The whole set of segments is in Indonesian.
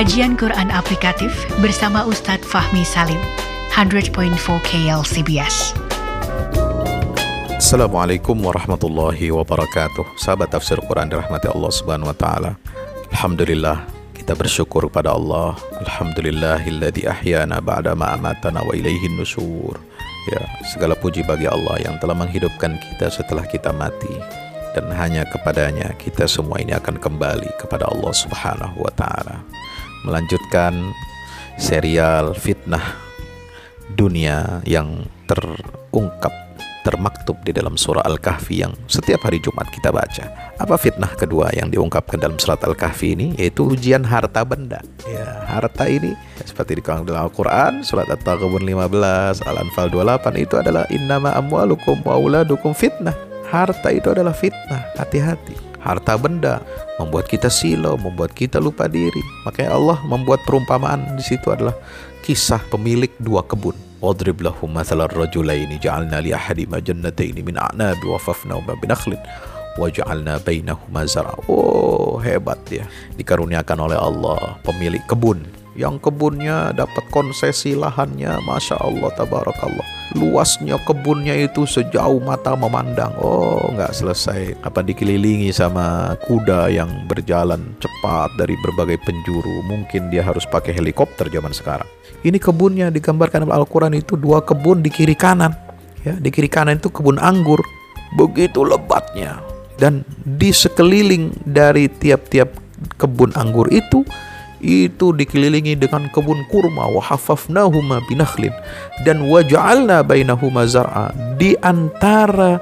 Kajian Quran Aplikatif bersama Ustadz Fahmi Salim, 100.4 KLCBS. Assalamualaikum warahmatullahi wabarakatuh. Sahabat tafsir Quran dirahmati Allah Subhanahu wa taala. Alhamdulillah kita bersyukur pada Allah. Alhamdulillahilladzi ahyana ba'da ma amatana wa ilaihin nusur. Ya, segala puji bagi Allah yang telah menghidupkan kita setelah kita mati dan hanya kepadanya kita semua ini akan kembali kepada Allah Subhanahu wa taala melanjutkan serial fitnah dunia yang terungkap termaktub di dalam surah Al-Kahfi yang setiap hari Jumat kita baca. Apa fitnah kedua yang diungkapkan dalam surat Al-Kahfi ini? Yaitu ujian harta benda. Ya, harta ini seperti di dalam Al-Quran, surat At-Taghabun 15, Al-Anfal 28 itu adalah innama amwalukum wa fitnah. Harta itu adalah fitnah. Hati-hati harta benda, membuat kita silau, membuat kita lupa diri. Makanya Allah membuat perumpamaan di situ adalah kisah pemilik dua kebun. Wadrib lahum mathalar rajulaini ja'alna li ahadima jannataini min a'nabi wa fafnahuma binakhlin wa ja'alna bainahuma zar'a. Oh, hebat ya. Dikaruniakan oleh Allah pemilik kebun yang kebunnya dapat konsesi lahannya Masya Allah Tabarakallah luasnya kebunnya itu sejauh mata memandang. Oh nggak selesai. Apa dikelilingi sama kuda yang berjalan cepat dari berbagai penjuru? Mungkin dia harus pakai helikopter zaman sekarang. Ini kebunnya digambarkan dalam Al-Quran itu dua kebun di kiri kanan. Ya di kiri kanan itu kebun anggur. Begitu lebatnya. Dan di sekeliling dari tiap-tiap kebun anggur itu itu dikelilingi dengan kebun kurma wa hafafnahuma binakhlin dan waja'alna bainahuma zar'a. Di antara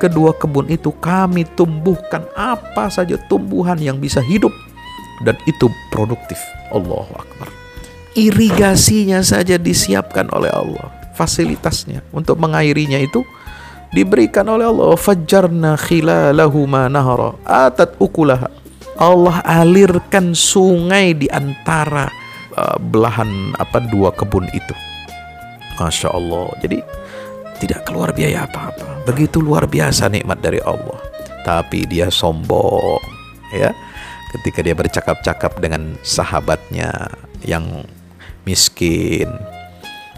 kedua kebun itu kami tumbuhkan apa saja tumbuhan yang bisa hidup dan itu produktif. Allahu akbar. Irigasinya saja disiapkan oleh Allah. Fasilitasnya untuk mengairinya itu diberikan oleh Allah. Fajjarna khilalahuma nahara atat ukulaha Allah alirkan sungai di antara uh, belahan apa dua kebun itu. Masya Allah. Jadi tidak keluar biaya apa-apa. Begitu luar biasa nikmat dari Allah. Tapi dia sombong, ya. Ketika dia bercakap-cakap dengan sahabatnya yang miskin,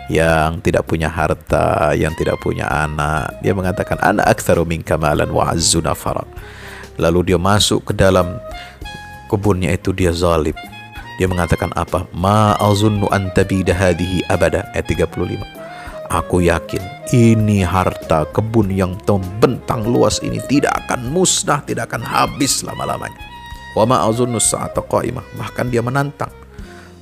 yang tidak punya harta, yang tidak punya anak, dia mengatakan anak aktsaru minka malan wa azzu nafara. Lalu dia masuk ke dalam kebunnya itu dia zalim. Dia mengatakan apa? Ma azunnu an tabida hadhihi abada ayat 35. Aku yakin ini harta kebun yang membentang luas ini tidak akan musnah, tidak akan habis lama-lamanya. Wa ma azunnu sa'ata qa'imah. Bahkan dia menantang.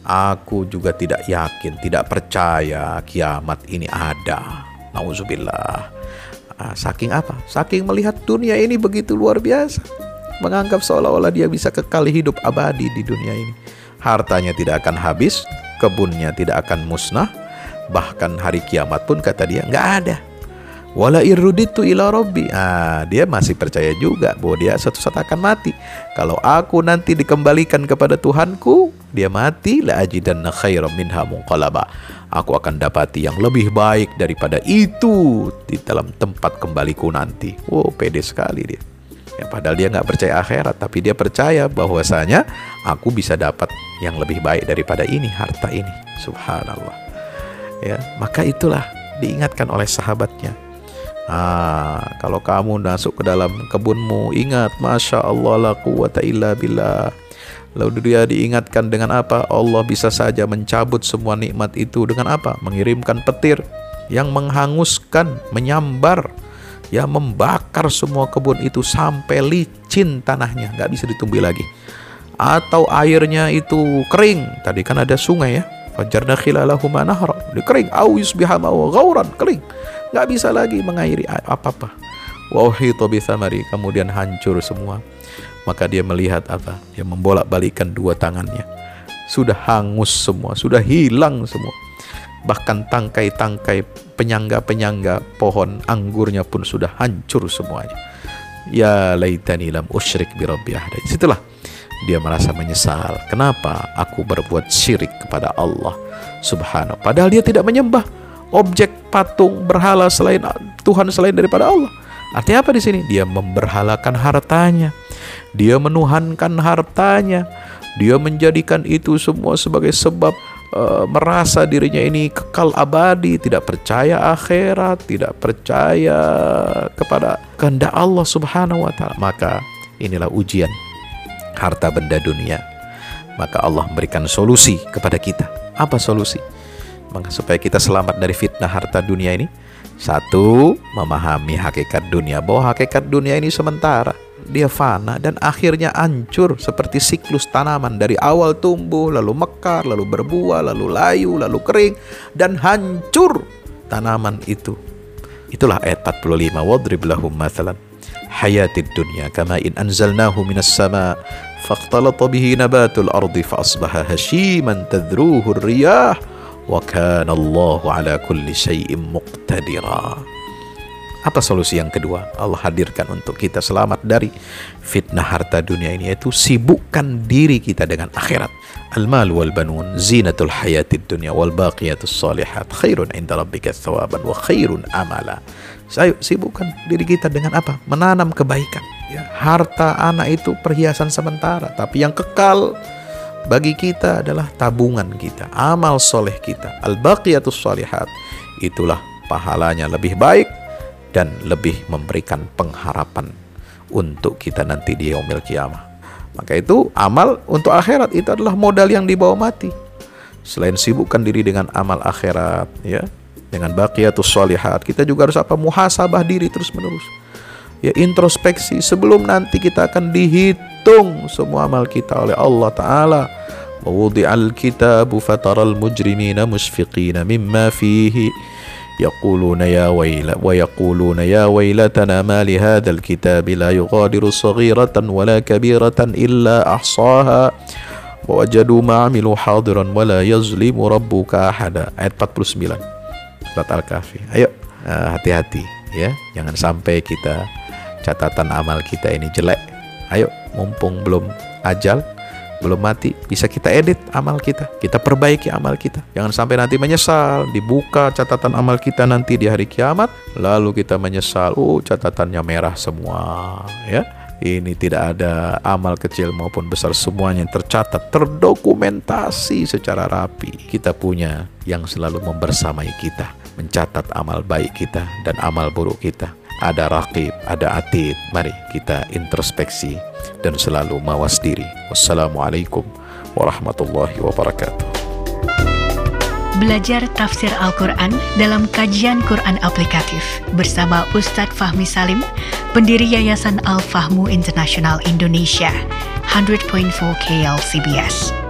Aku juga tidak yakin, tidak percaya kiamat ini ada. Nauzubillah. Ah, saking apa? Saking melihat dunia ini begitu luar biasa menganggap seolah-olah dia bisa kekal hidup abadi di dunia ini. Hartanya tidak akan habis, kebunnya tidak akan musnah, bahkan hari kiamat pun kata dia nggak ada. Wala irruditu ila robbi. Ah, dia masih percaya juga bahwa dia suatu saat akan mati. Kalau aku nanti dikembalikan kepada Tuhanku, dia mati la ajidanna khairam minha munqalaba. Aku akan dapati yang lebih baik daripada itu di dalam tempat kembaliku nanti. Oh, pede sekali dia. Ya, padahal dia nggak percaya akhirat, tapi dia percaya bahwasanya aku bisa dapat yang lebih baik daripada ini, harta ini. Subhanallah. Ya, maka itulah diingatkan oleh sahabatnya. Ah, kalau kamu masuk ke dalam kebunmu, ingat, masya Allah la quwata illa billah. Lalu dia diingatkan dengan apa? Allah bisa saja mencabut semua nikmat itu dengan apa? Mengirimkan petir yang menghanguskan, menyambar ya membakar semua kebun itu sampai licin tanahnya. Nggak bisa ditumbuhi lagi. Atau airnya itu kering. Tadi kan ada sungai ya. Fajarna khilalahuma nahra kering. Au yusbiha ghauran. Kering nggak bisa lagi mengairi apa-apa wahito bisamari kemudian hancur semua maka dia melihat apa dia membolak-balikan dua tangannya sudah hangus semua sudah hilang semua bahkan tangkai-tangkai penyangga-penyangga pohon anggurnya pun sudah hancur semuanya. Ya laitani lam usyrik bi ahada. Situlah dia merasa menyesal. Kenapa aku berbuat syirik kepada Allah Subhanahu. Padahal dia tidak menyembah objek patung berhala selain Tuhan selain daripada Allah. Artinya apa di sini? Dia memberhalakan hartanya. Dia menuhankan hartanya Dia menjadikan itu semua sebagai sebab uh, merasa dirinya ini kekal abadi, tidak percaya akhirat, tidak percaya kepada kehendak Allah Subhanahu wa taala. Maka inilah ujian harta benda dunia. Maka Allah memberikan solusi kepada kita. Apa solusi? Supaya kita selamat dari fitnah harta dunia ini, satu, memahami hakikat dunia bahwa hakikat dunia ini sementara. Dia fana dan akhirnya hancur seperti siklus tanaman. Dari awal tumbuh lalu mekar lalu berbuah lalu layu lalu kering dan hancur tanaman itu. Itulah ayat 45 wadrib lahum mathalan. Hayatid dunya kama in anzalnahu minas sama faqtalata bihi nabatul ardi fa asbaha hashiman tadruhu riyah wa kana Allahu ala kulli syai'in muqtadira apa solusi yang kedua? Allah hadirkan untuk kita selamat dari fitnah harta dunia ini yaitu sibukkan diri kita dengan akhirat. Al-mal wal banun zinatul hayatid dunya wal baqiyatus salihat khairun inda rabbika thawaban wa khairun amala. Saya sibukkan diri kita dengan apa? Menanam kebaikan. Ya, harta anak itu perhiasan sementara, tapi yang kekal bagi kita adalah tabungan kita, amal soleh kita. Al-baqiyatus salihat itulah pahalanya lebih baik dan lebih memberikan pengharapan untuk kita nanti di yaumil kiamah. Maka itu amal untuk akhirat itu adalah modal yang dibawa mati. Selain sibukkan diri dengan amal akhirat ya, dengan baqiyatus sholihat, kita juga harus apa? muhasabah diri terus menerus. Ya introspeksi sebelum nanti kita akan dihitung semua amal kita oleh Allah taala. Wawudi'al kitabu fataral mujrimina musfiqina mimma fihi يقولون يا ويل ويقولون يا ويلتنا ما لهذا الكتاب لا يغادر صغيرة ولا كبيرة إلا أحصاها ووجدوا ما عملوا حاضرا ولا يظلم ربك أحدا ayat 49 surat Al-Kahfi ayo hati-hati ya jangan sampai kita catatan amal kita ini jelek ayo mumpung belum ajal belum mati bisa kita edit amal kita. Kita perbaiki amal kita. Jangan sampai nanti menyesal. Dibuka catatan amal kita nanti di hari kiamat lalu kita menyesal. Oh catatannya merah semua ya. Ini tidak ada amal kecil maupun besar. Semuanya tercatat terdokumentasi secara rapi. Kita punya yang selalu membersamai kita mencatat amal baik kita dan amal buruk kita. Ada rakib, ada atid. Mari kita introspeksi dan selalu mawas diri. Wassalamualaikum warahmatullahi wabarakatuh. Belajar tafsir Al-Quran dalam kajian Quran aplikatif bersama Ustadz Fahmi Salim, pendiri Yayasan Al-Fahmu International Indonesia, 100.4 KLCBS.